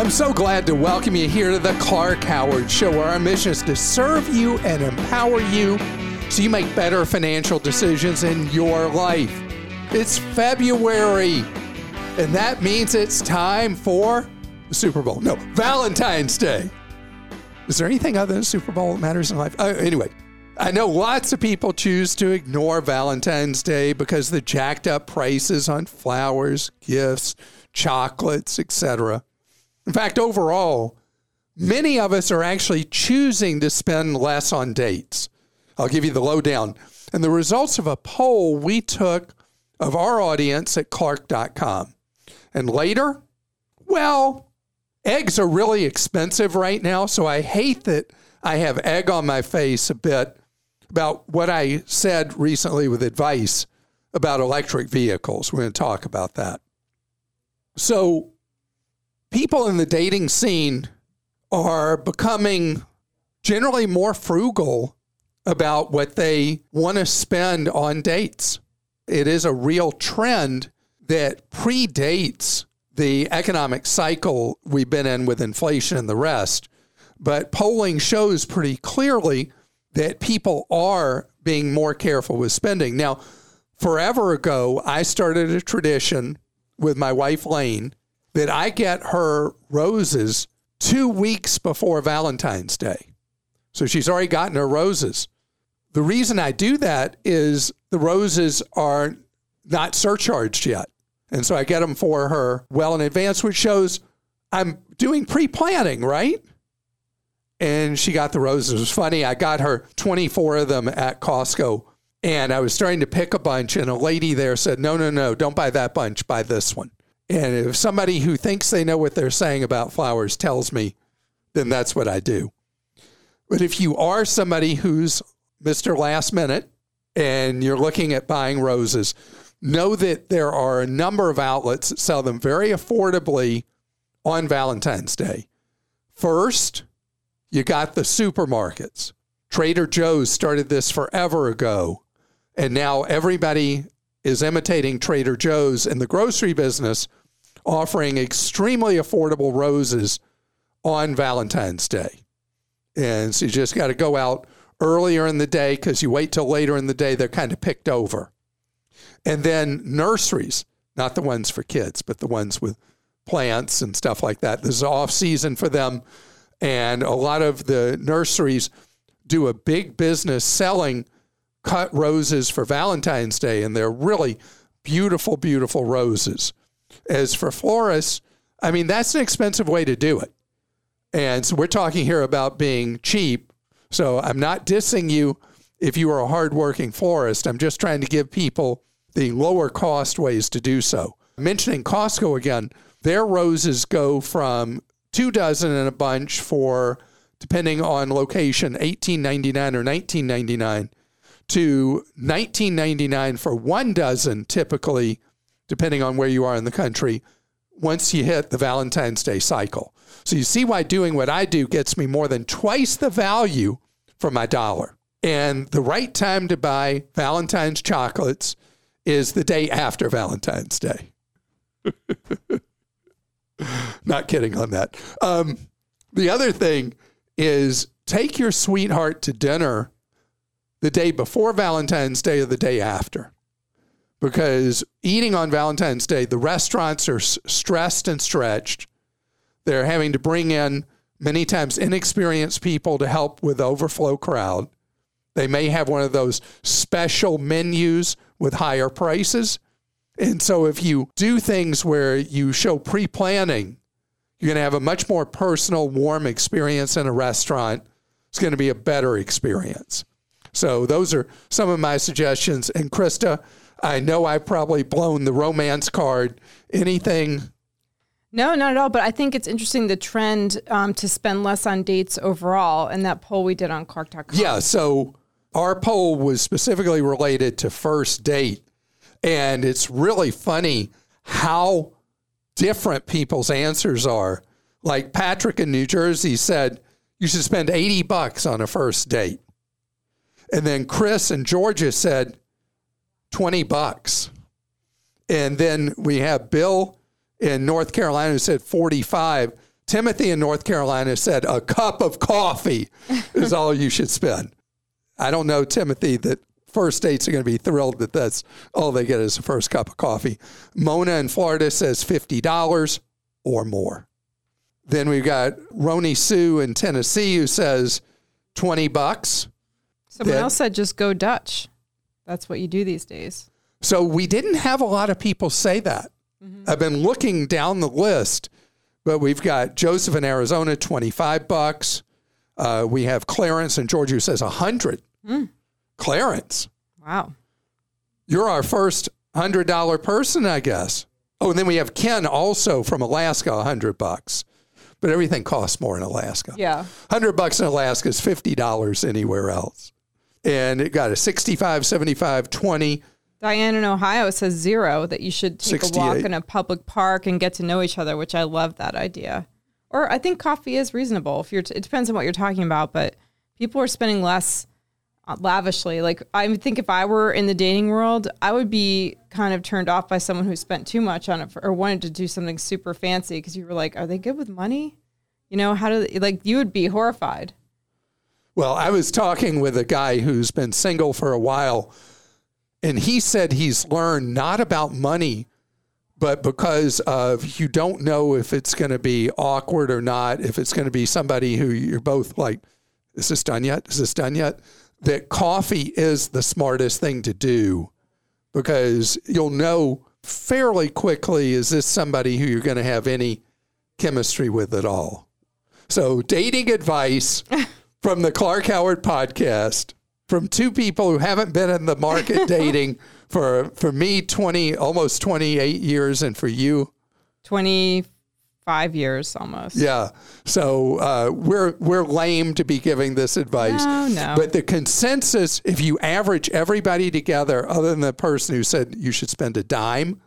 I'm so glad to welcome you here to the Clark Howard Show, where our mission is to serve you and empower you so you make better financial decisions in your life. It's February, and that means it's time for Super Bowl. No, Valentine's Day. Is there anything other than Super Bowl that matters in life? Uh, anyway, I know lots of people choose to ignore Valentine's Day because the jacked up prices on flowers, gifts, chocolates, etc. In fact, overall, many of us are actually choosing to spend less on dates. I'll give you the lowdown. And the results of a poll we took of our audience at Clark.com. And later, well, eggs are really expensive right now. So I hate that I have egg on my face a bit about what I said recently with advice about electric vehicles. We're going to talk about that. So, people in the dating scene are becoming generally more frugal about what they want to spend on dates. It is a real trend that predates the economic cycle we've been in with inflation and the rest. But polling shows pretty clearly that people are being more careful with spending. Now, forever ago, I started a tradition with my wife, Lane, that I get her roses two weeks before Valentine's Day. So she's already gotten her roses. The reason I do that is the roses are not surcharged yet. And so I get them for her well in advance, which shows I'm doing pre planning, right? And she got the roses. It was funny. I got her 24 of them at Costco. And I was starting to pick a bunch, and a lady there said, No, no, no, don't buy that bunch, buy this one. And if somebody who thinks they know what they're saying about flowers tells me, then that's what I do. But if you are somebody who's Mr. Last Minute and you're looking at buying roses, know that there are a number of outlets that sell them very affordably on Valentine's Day. First, you got the supermarkets. Trader Joe's started this forever ago, and now everybody is imitating Trader Joe's in the grocery business, offering extremely affordable roses on Valentine's Day. And so you just got to go out earlier in the day because you wait till later in the day, they're kind of picked over. And then nurseries, not the ones for kids, but the ones with plants and stuff like that. This is off season for them. And a lot of the nurseries do a big business selling cut roses for Valentine's Day, and they're really beautiful, beautiful roses. As for florists, I mean, that's an expensive way to do it. And so we're talking here about being cheap. So I'm not dissing you if you are a hardworking florist. I'm just trying to give people the lower cost ways to do so. Mentioning Costco again, their roses go from two dozen in a bunch for, depending on location, eighteen ninety nine or nineteen ninety nine, to nineteen ninety nine for one dozen, typically, depending on where you are in the country. Once you hit the Valentine's Day cycle. So you see why doing what I do gets me more than twice the value for my dollar. And the right time to buy Valentine's chocolates is the day after Valentine's Day. Not kidding on that. Um, the other thing is take your sweetheart to dinner the day before Valentine's Day or the day after. Because eating on Valentine's Day, the restaurants are stressed and stretched. They're having to bring in many times inexperienced people to help with the overflow crowd. They may have one of those special menus with higher prices. And so if you do things where you show pre planning, you're going to have a much more personal, warm experience in a restaurant. It's going to be a better experience. So those are some of my suggestions. And Krista, I know I've probably blown the romance card. Anything? No, not at all. But I think it's interesting the trend um, to spend less on dates overall, and that poll we did on Clark.com. Yeah. So our poll was specifically related to first date, and it's really funny how different people's answers are. Like Patrick in New Jersey said, you should spend 80 bucks on a first date. And then Chris in Georgia said 20 bucks. And then we have Bill in North Carolina who said 45. Timothy in North Carolina said a cup of coffee is all you should spend. I don't know, Timothy, that first dates are going to be thrilled that that's all they get is a first cup of coffee. Mona in Florida says $50 or more. Then we've got Roni Sue in Tennessee who says 20 bucks. Someone else said just go Dutch. That's what you do these days. So we didn't have a lot of people say that. Mm-hmm. I've been looking down the list, but we've got Joseph in Arizona, 25 bucks. Uh, we have Clarence in Georgia who says 100. Mm. Clarence. Wow. You're our first $100 person, I guess. Oh, and then we have Ken also from Alaska, 100 bucks. But everything costs more in Alaska. Yeah. 100 bucks in Alaska is $50 anywhere else and it got a 65, 75, 20. Diane in Ohio says zero, that you should take a walk in a public park and get to know each other, which I love that idea. Or I think coffee is reasonable. If you're, t- it depends on what you're talking about, but people are spending less uh, lavishly. Like I think if I were in the dating world, I would be kind of turned off by someone who spent too much on it for, or wanted to do something super fancy because you were like, are they good with money? You know, how do they, like you would be horrified. Well, I was talking with a guy who's been single for a while, and he said he's learned not about money, but because of you don't know if it's going to be awkward or not, if it's going to be somebody who you're both like, is this done yet? Is this done yet? That coffee is the smartest thing to do because you'll know fairly quickly is this somebody who you're going to have any chemistry with at all. So, dating advice from the Clark Howard podcast from two people who haven't been in the market dating for for me 20 almost 28 years and for you? 25 years almost. Yeah. So uh, we're we're lame to be giving this advice. No, no. but the consensus if you average everybody together other than the person who said you should spend a dime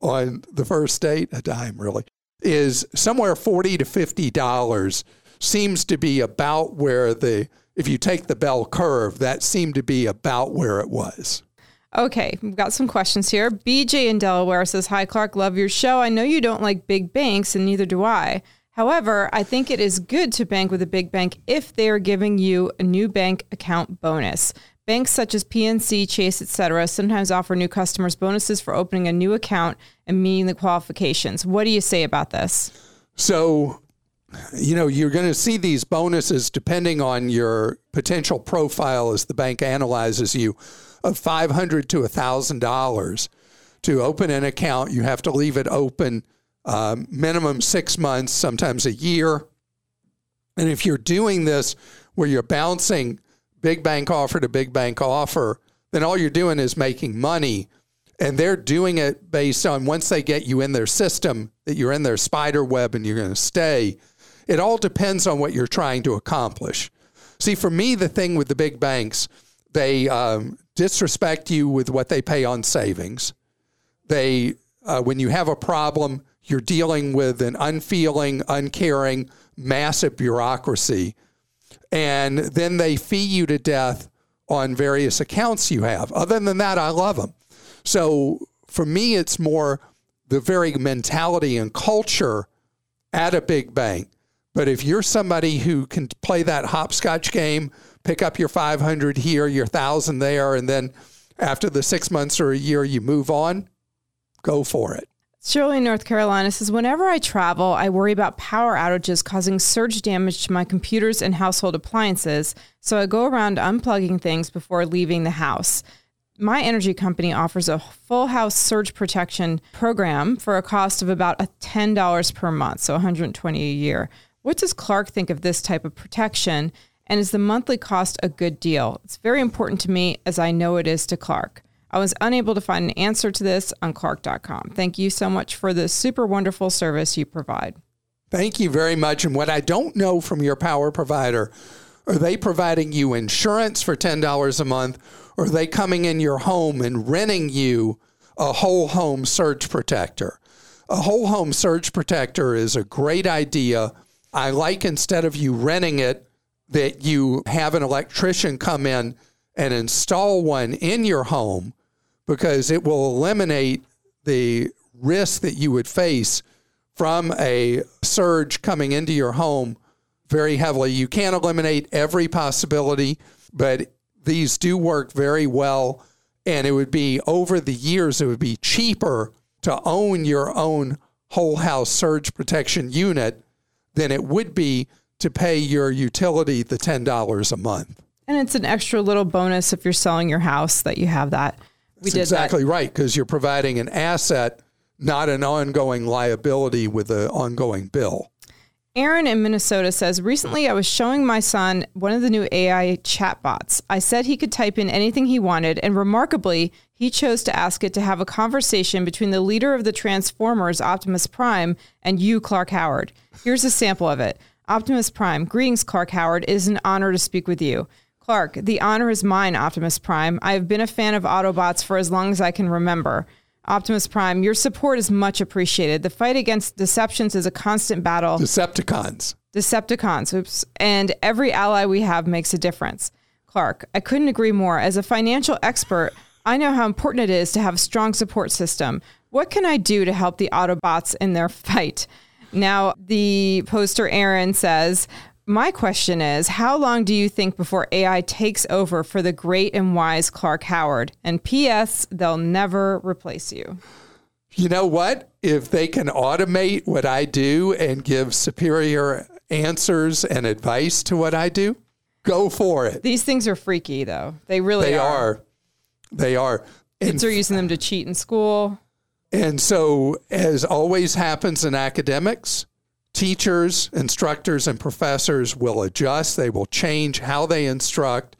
on the first date a dime really is somewhere 40 to 50 dollars seems to be about where the, if you take the bell curve, that seemed to be about where it was. Okay, we've got some questions here. BJ in Delaware says, Hi, Clark, love your show. I know you don't like big banks, and neither do I. However, I think it is good to bank with a big bank if they are giving you a new bank account bonus. Banks such as PNC, Chase, etc., sometimes offer new customers bonuses for opening a new account and meeting the qualifications. What do you say about this? So, you know, you're going to see these bonuses depending on your potential profile as the bank analyzes you of $500 to $1,000 to open an account. You have to leave it open um, minimum six months, sometimes a year. And if you're doing this where you're bouncing big bank offer to big bank offer, then all you're doing is making money. And they're doing it based on once they get you in their system, that you're in their spider web and you're going to stay it all depends on what you're trying to accomplish. See, for me, the thing with the big banks, they um, disrespect you with what they pay on savings. They, uh, when you have a problem, you're dealing with an unfeeling, uncaring, massive bureaucracy. And then they fee you to death on various accounts you have. Other than that, I love them. So for me, it's more the very mentality and culture at a big bank but if you're somebody who can play that hopscotch game, pick up your 500 here, your 1,000 there, and then after the six months or a year you move on, go for it. Shirley, in North Carolina says, Whenever I travel, I worry about power outages causing surge damage to my computers and household appliances, so I go around unplugging things before leaving the house. My energy company offers a full house surge protection program for a cost of about $10 per month, so 120 a year. What does Clark think of this type of protection? And is the monthly cost a good deal? It's very important to me, as I know it is to Clark. I was unable to find an answer to this on Clark.com. Thank you so much for the super wonderful service you provide. Thank you very much. And what I don't know from your power provider, are they providing you insurance for $10 a month? Or are they coming in your home and renting you a whole home surge protector? A whole home surge protector is a great idea. I like instead of you renting it, that you have an electrician come in and install one in your home because it will eliminate the risk that you would face from a surge coming into your home very heavily. You can't eliminate every possibility, but these do work very well. And it would be over the years, it would be cheaper to own your own whole house surge protection unit than it would be to pay your utility the $10 a month. And it's an extra little bonus if you're selling your house that you have that. We That's did exactly that. right because you're providing an asset, not an ongoing liability with an ongoing bill. Aaron in Minnesota says, Recently I was showing my son one of the new AI chatbots. I said he could type in anything he wanted, and remarkably, he chose to ask it to have a conversation between the leader of the Transformers, Optimus Prime, and you, Clark Howard. Here's a sample of it Optimus Prime, greetings, Clark Howard. It is an honor to speak with you. Clark, the honor is mine, Optimus Prime. I have been a fan of Autobots for as long as I can remember. Optimus Prime, your support is much appreciated. The fight against deceptions is a constant battle. Decepticons. Decepticons, oops. And every ally we have makes a difference. Clark, I couldn't agree more. As a financial expert, I know how important it is to have a strong support system. What can I do to help the Autobots in their fight? Now, the poster Aaron says, my question is how long do you think before AI takes over for the great and wise Clark Howard? And P.S., they'll never replace you. You know what? If they can automate what I do and give superior answers and advice to what I do, go for it. These things are freaky, though. They really they are. are. They are. Kids and, are using them to cheat in school. And so, as always happens in academics, teachers, instructors, and professors will adjust. They will change how they instruct.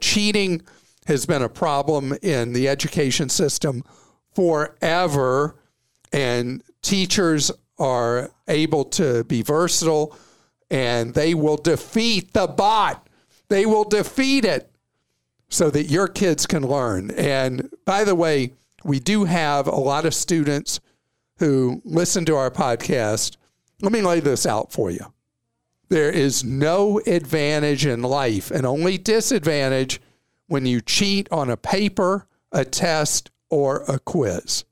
Cheating has been a problem in the education system forever, and teachers are able to be versatile and they will defeat the bot. They will defeat it so that your kids can learn. And by the way, we do have a lot of students who listen to our podcast let me lay this out for you. There is no advantage in life and only disadvantage when you cheat on a paper, a test, or a quiz.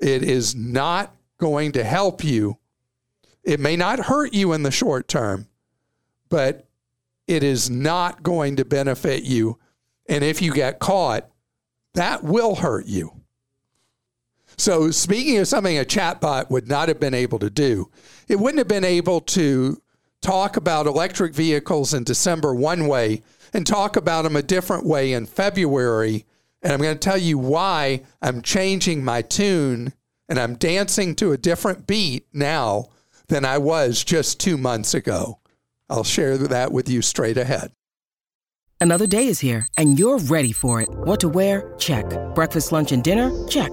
It is not going to help you. It may not hurt you in the short term, but it is not going to benefit you. And if you get caught, that will hurt you. So, speaking of something a chatbot would not have been able to do, it wouldn't have been able to talk about electric vehicles in December one way and talk about them a different way in February. And I'm going to tell you why I'm changing my tune and I'm dancing to a different beat now than I was just two months ago. I'll share that with you straight ahead. Another day is here and you're ready for it. What to wear? Check. Breakfast, lunch, and dinner? Check.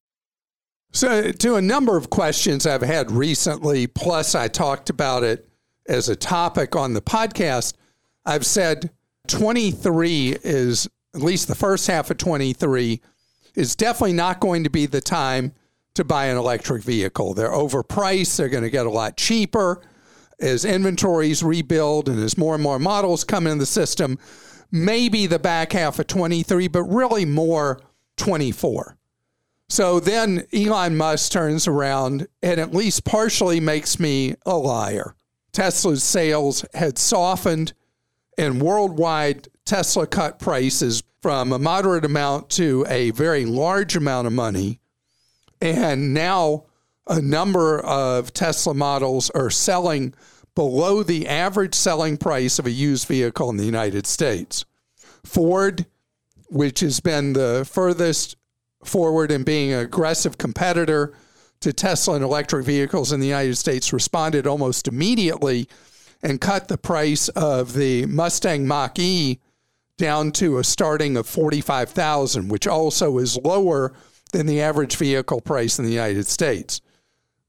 So, to a number of questions I've had recently, plus I talked about it as a topic on the podcast, I've said 23 is, at least the first half of 23, is definitely not going to be the time to buy an electric vehicle. They're overpriced, they're going to get a lot cheaper as inventories rebuild and as more and more models come in the system. Maybe the back half of 23, but really more 24. So then Elon Musk turns around and at least partially makes me a liar. Tesla's sales had softened, and worldwide Tesla cut prices from a moderate amount to a very large amount of money. And now a number of Tesla models are selling below the average selling price of a used vehicle in the United States. Ford, which has been the furthest forward and being an aggressive competitor to Tesla and electric vehicles in the United States, responded almost immediately and cut the price of the Mustang Mach E down to a starting of 45,000, which also is lower than the average vehicle price in the United States.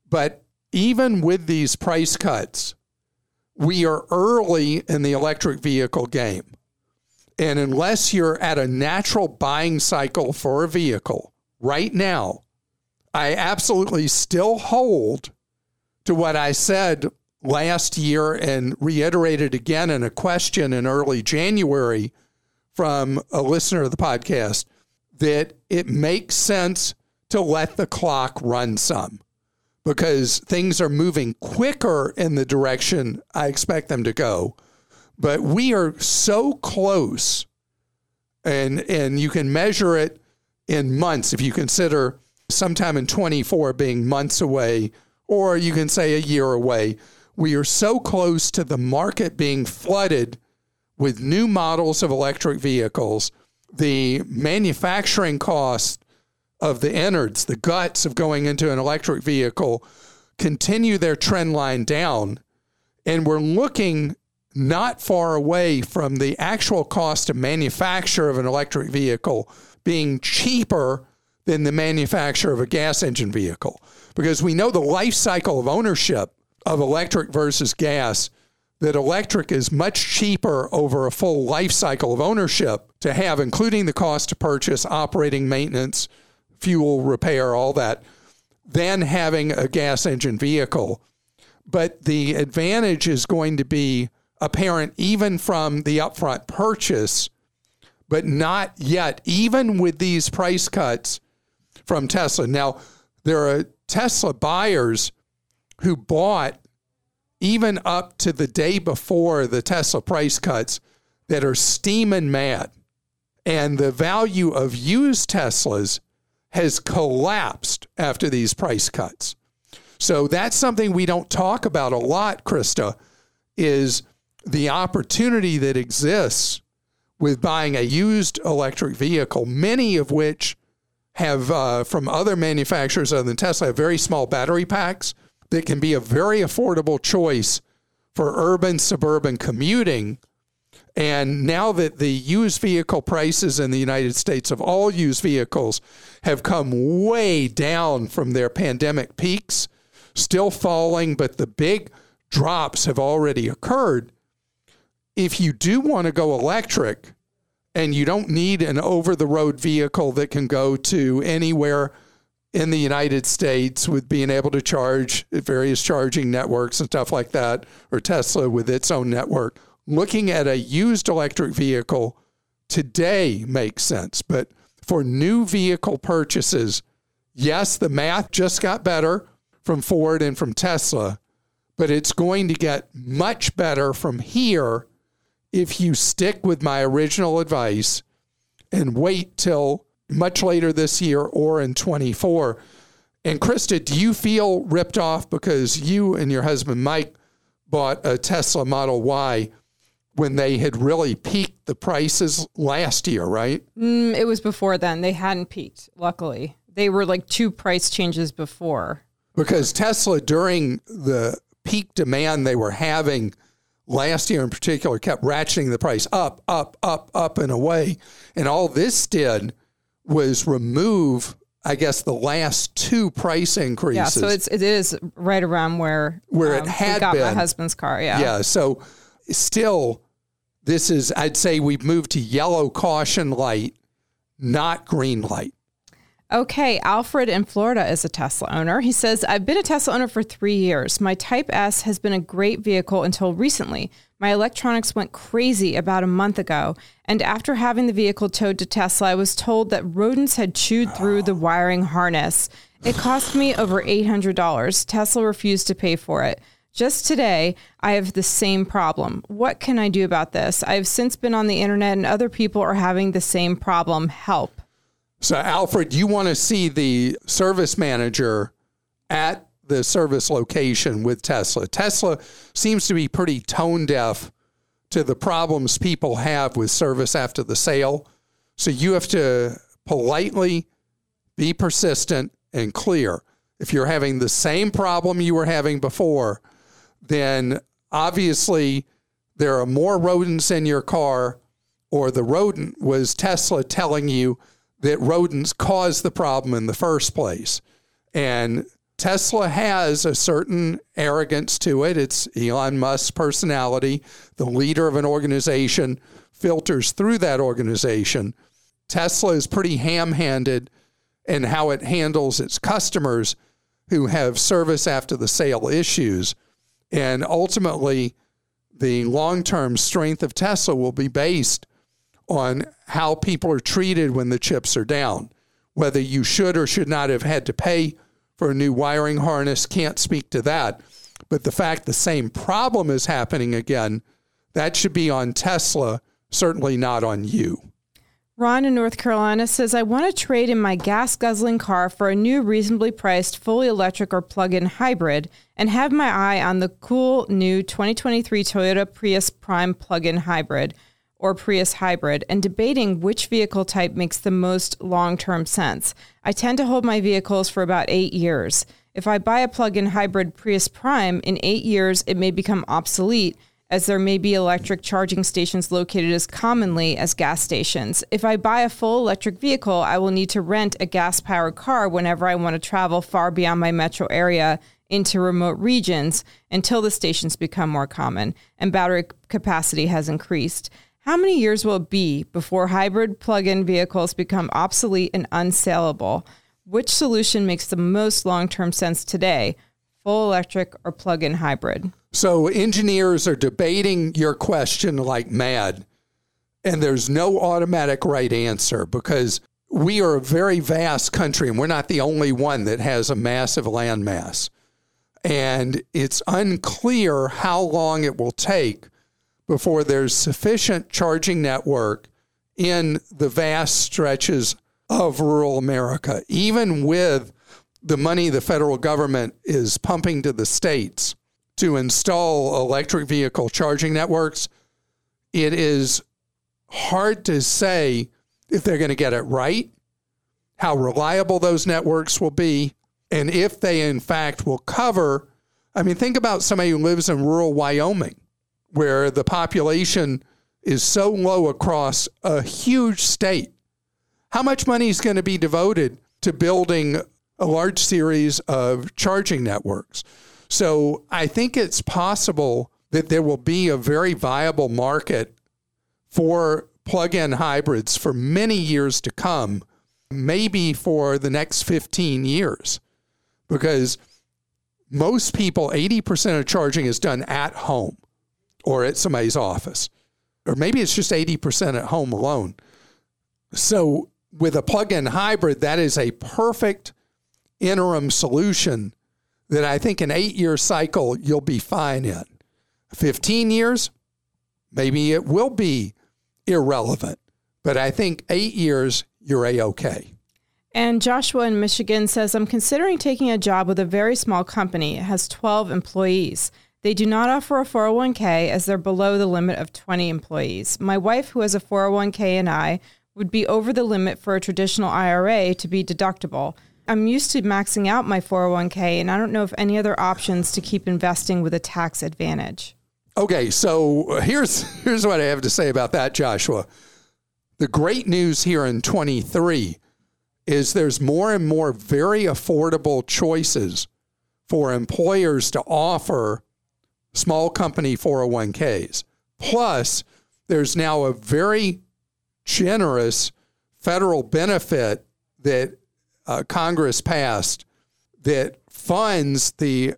But even with these price cuts, we are early in the electric vehicle game. And unless you're at a natural buying cycle for a vehicle right now, I absolutely still hold to what I said last year and reiterated again in a question in early January from a listener of the podcast that it makes sense to let the clock run some because things are moving quicker in the direction I expect them to go. But we are so close, and and you can measure it in months if you consider sometime in 24 being months away, or you can say a year away. We are so close to the market being flooded with new models of electric vehicles. The manufacturing cost of the innards, the guts of going into an electric vehicle, continue their trend line down. And we're looking not far away from the actual cost of manufacture of an electric vehicle being cheaper than the manufacture of a gas engine vehicle. Because we know the life cycle of ownership of electric versus gas, that electric is much cheaper over a full life cycle of ownership to have, including the cost to purchase, operating maintenance, fuel repair, all that, than having a gas engine vehicle. But the advantage is going to be apparent even from the upfront purchase, but not yet, even with these price cuts from Tesla. Now, there are Tesla buyers who bought even up to the day before the Tesla price cuts that are steaming mad. And the value of used Teslas has collapsed after these price cuts. So that's something we don't talk about a lot, Krista, is the opportunity that exists with buying a used electric vehicle, many of which have uh, from other manufacturers other than Tesla have very small battery packs that can be a very affordable choice for urban suburban commuting and now that the used vehicle prices in the United States of all used vehicles have come way down from their pandemic peaks, still falling, but the big drops have already occurred. If you do want to go electric and you don't need an over the road vehicle that can go to anywhere in the United States with being able to charge various charging networks and stuff like that, or Tesla with its own network looking at a used electric vehicle today makes sense. But for new vehicle purchases, yes, the math just got better from Ford and from Tesla, but it's going to get much better from here if you stick with my original advice and wait till much later this year or in 24. And Krista, do you feel ripped off because you and your husband Mike bought a Tesla Model Y when they had really peaked the prices last year, right? Mm, it was before then. They hadn't peaked, luckily. They were like two price changes before. Because Tesla, during the peak demand they were having last year in particular, kept ratcheting the price up, up, up, up, and away. And all this did was remove I guess the last two price increases. Yeah, so it's it is right around where where um, it had got been. my husband's car. Yeah, yeah. So still, this is, I'd say we've moved to yellow caution light, not green light. Okay, Alfred in Florida is a Tesla owner. He says, I've been a Tesla owner for three years. My Type S has been a great vehicle until recently. My electronics went crazy about a month ago, and after having the vehicle towed to Tesla, I was told that rodents had chewed through the wiring harness. It cost me over $800. Tesla refused to pay for it. Just today, I have the same problem. What can I do about this? I've since been on the internet and other people are having the same problem. Help. So, Alfred, you want to see the service manager at the service location with Tesla. Tesla seems to be pretty tone deaf to the problems people have with service after the sale. So you have to politely be persistent and clear. If you're having the same problem you were having before, then obviously there are more rodents in your car, or the rodent was Tesla telling you that rodents caused the problem in the first place. And Tesla has a certain arrogance to it. It's Elon Musk's personality. The leader of an organization filters through that organization. Tesla is pretty ham handed in how it handles its customers who have service after the sale issues. And ultimately, the long term strength of Tesla will be based on how people are treated when the chips are down. Whether you should or should not have had to pay for a new wiring harness, can't speak to that. But the fact the same problem is happening again, that should be on Tesla, certainly not on you. Ron in North Carolina says, I want to trade in my gas guzzling car for a new, reasonably priced, fully electric or plug in hybrid and have my eye on the cool new 2023 Toyota Prius Prime plug in hybrid or Prius hybrid and debating which vehicle type makes the most long term sense. I tend to hold my vehicles for about eight years. If I buy a plug in hybrid Prius Prime, in eight years it may become obsolete as there may be electric charging stations located as commonly as gas stations. If I buy a full electric vehicle, I will need to rent a gas powered car whenever I want to travel far beyond my metro area into remote regions until the stations become more common and battery capacity has increased. How many years will it be before hybrid plug in vehicles become obsolete and unsaleable? Which solution makes the most long term sense today? Full electric or plug in hybrid? So engineers are debating your question like mad, and there's no automatic right answer because we are a very vast country and we're not the only one that has a massive landmass. And it's unclear how long it will take before there's sufficient charging network in the vast stretches of rural America, even with the money the federal government is pumping to the states to install electric vehicle charging networks, it is hard to say if they're going to get it right, how reliable those networks will be, and if they in fact will cover. I mean, think about somebody who lives in rural Wyoming, where the population is so low across a huge state. How much money is going to be devoted to building a large series of charging networks? So I think it's possible that there will be a very viable market for plug in hybrids for many years to come, maybe for the next 15 years, because most people, 80% of charging is done at home or at somebody's office, or maybe it's just 80% at home alone. So, with a plug in hybrid, that is a perfect interim solution that I think an eight year cycle you'll be fine in. 15 years, maybe it will be irrelevant, but I think eight years, you're a okay. And Joshua in Michigan says, I'm considering taking a job with a very small company. It has 12 employees. They do not offer a 401k as they're below the limit of 20 employees. My wife, who has a 401k, and I would be over the limit for a traditional IRA to be deductible. I'm used to maxing out my 401k, and I don't know of any other options to keep investing with a tax advantage. Okay, so here's here's what I have to say about that, Joshua. The great news here in 23 is there's more and more very affordable choices for employers to offer small company 401ks. Plus, there's now a very generous federal benefit that uh, Congress passed that funds the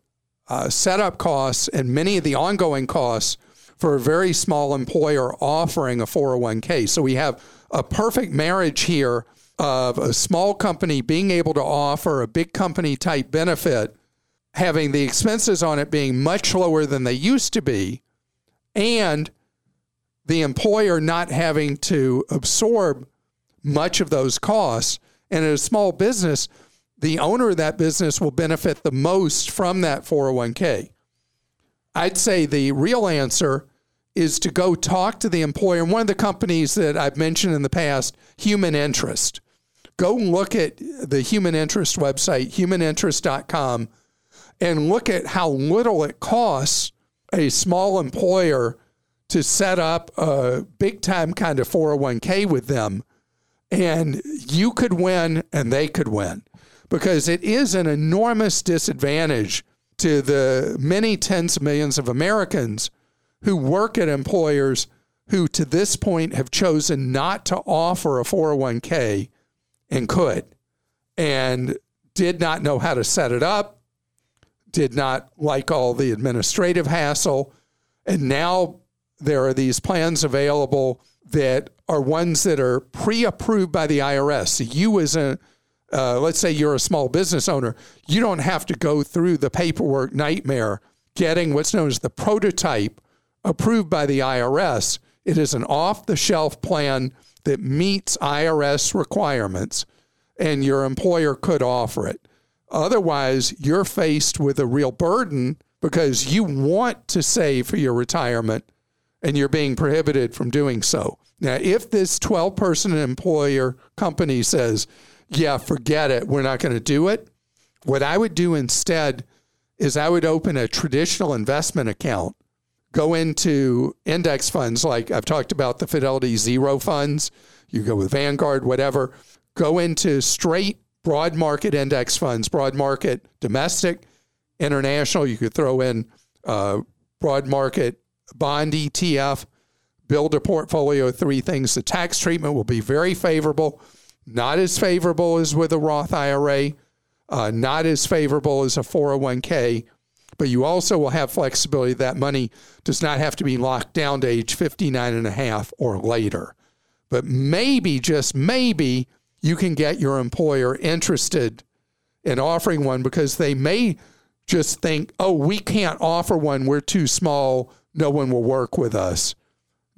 uh, setup costs and many of the ongoing costs for a very small employer offering a 401k. So we have a perfect marriage here of a small company being able to offer a big company type benefit, having the expenses on it being much lower than they used to be, and the employer not having to absorb much of those costs and in a small business, the owner of that business will benefit the most from that 401k? I'd say the real answer is to go talk to the employer. And one of the companies that I've mentioned in the past, Human Interest. Go look at the Human Interest website, humaninterest.com, and look at how little it costs a small employer to set up a big time kind of 401k with them. And you could win and they could win because it is an enormous disadvantage to the many tens of millions of Americans who work at employers who to this point have chosen not to offer a 401k and could and did not know how to set it up, did not like all the administrative hassle. And now there are these plans available that are ones that are pre approved by the IRS. You, as a uh, let's say you're a small business owner, you don't have to go through the paperwork nightmare getting what's known as the prototype approved by the IRS. It is an off the shelf plan that meets IRS requirements, and your employer could offer it. Otherwise, you're faced with a real burden because you want to save for your retirement and you're being prohibited from doing so. Now, if this 12 person employer company says, yeah, forget it. We're not going to do it. What I would do instead is I would open a traditional investment account, go into index funds like I've talked about the Fidelity Zero funds. You go with Vanguard, whatever. Go into straight broad market index funds, broad market domestic, international. You could throw in uh, broad market bond ETF, build a portfolio of three things. The tax treatment will be very favorable not as favorable as with a Roth IRA, uh, not as favorable as a 401k, but you also will have flexibility. That money does not have to be locked down to age 59 and a half or later. But maybe, just maybe, you can get your employer interested in offering one because they may just think, oh, we can't offer one. We're too small. No one will work with us.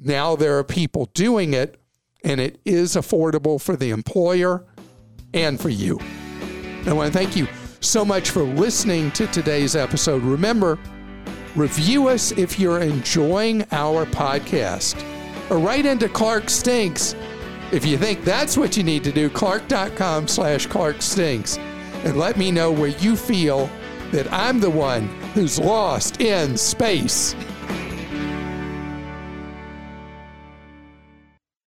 Now there are people doing it and it is affordable for the employer and for you. I want to thank you so much for listening to today's episode. Remember, review us if you're enjoying our podcast or write into Clark Stinks if you think that's what you need to do. Clark.com slash Clark Stinks and let me know where you feel that I'm the one who's lost in space.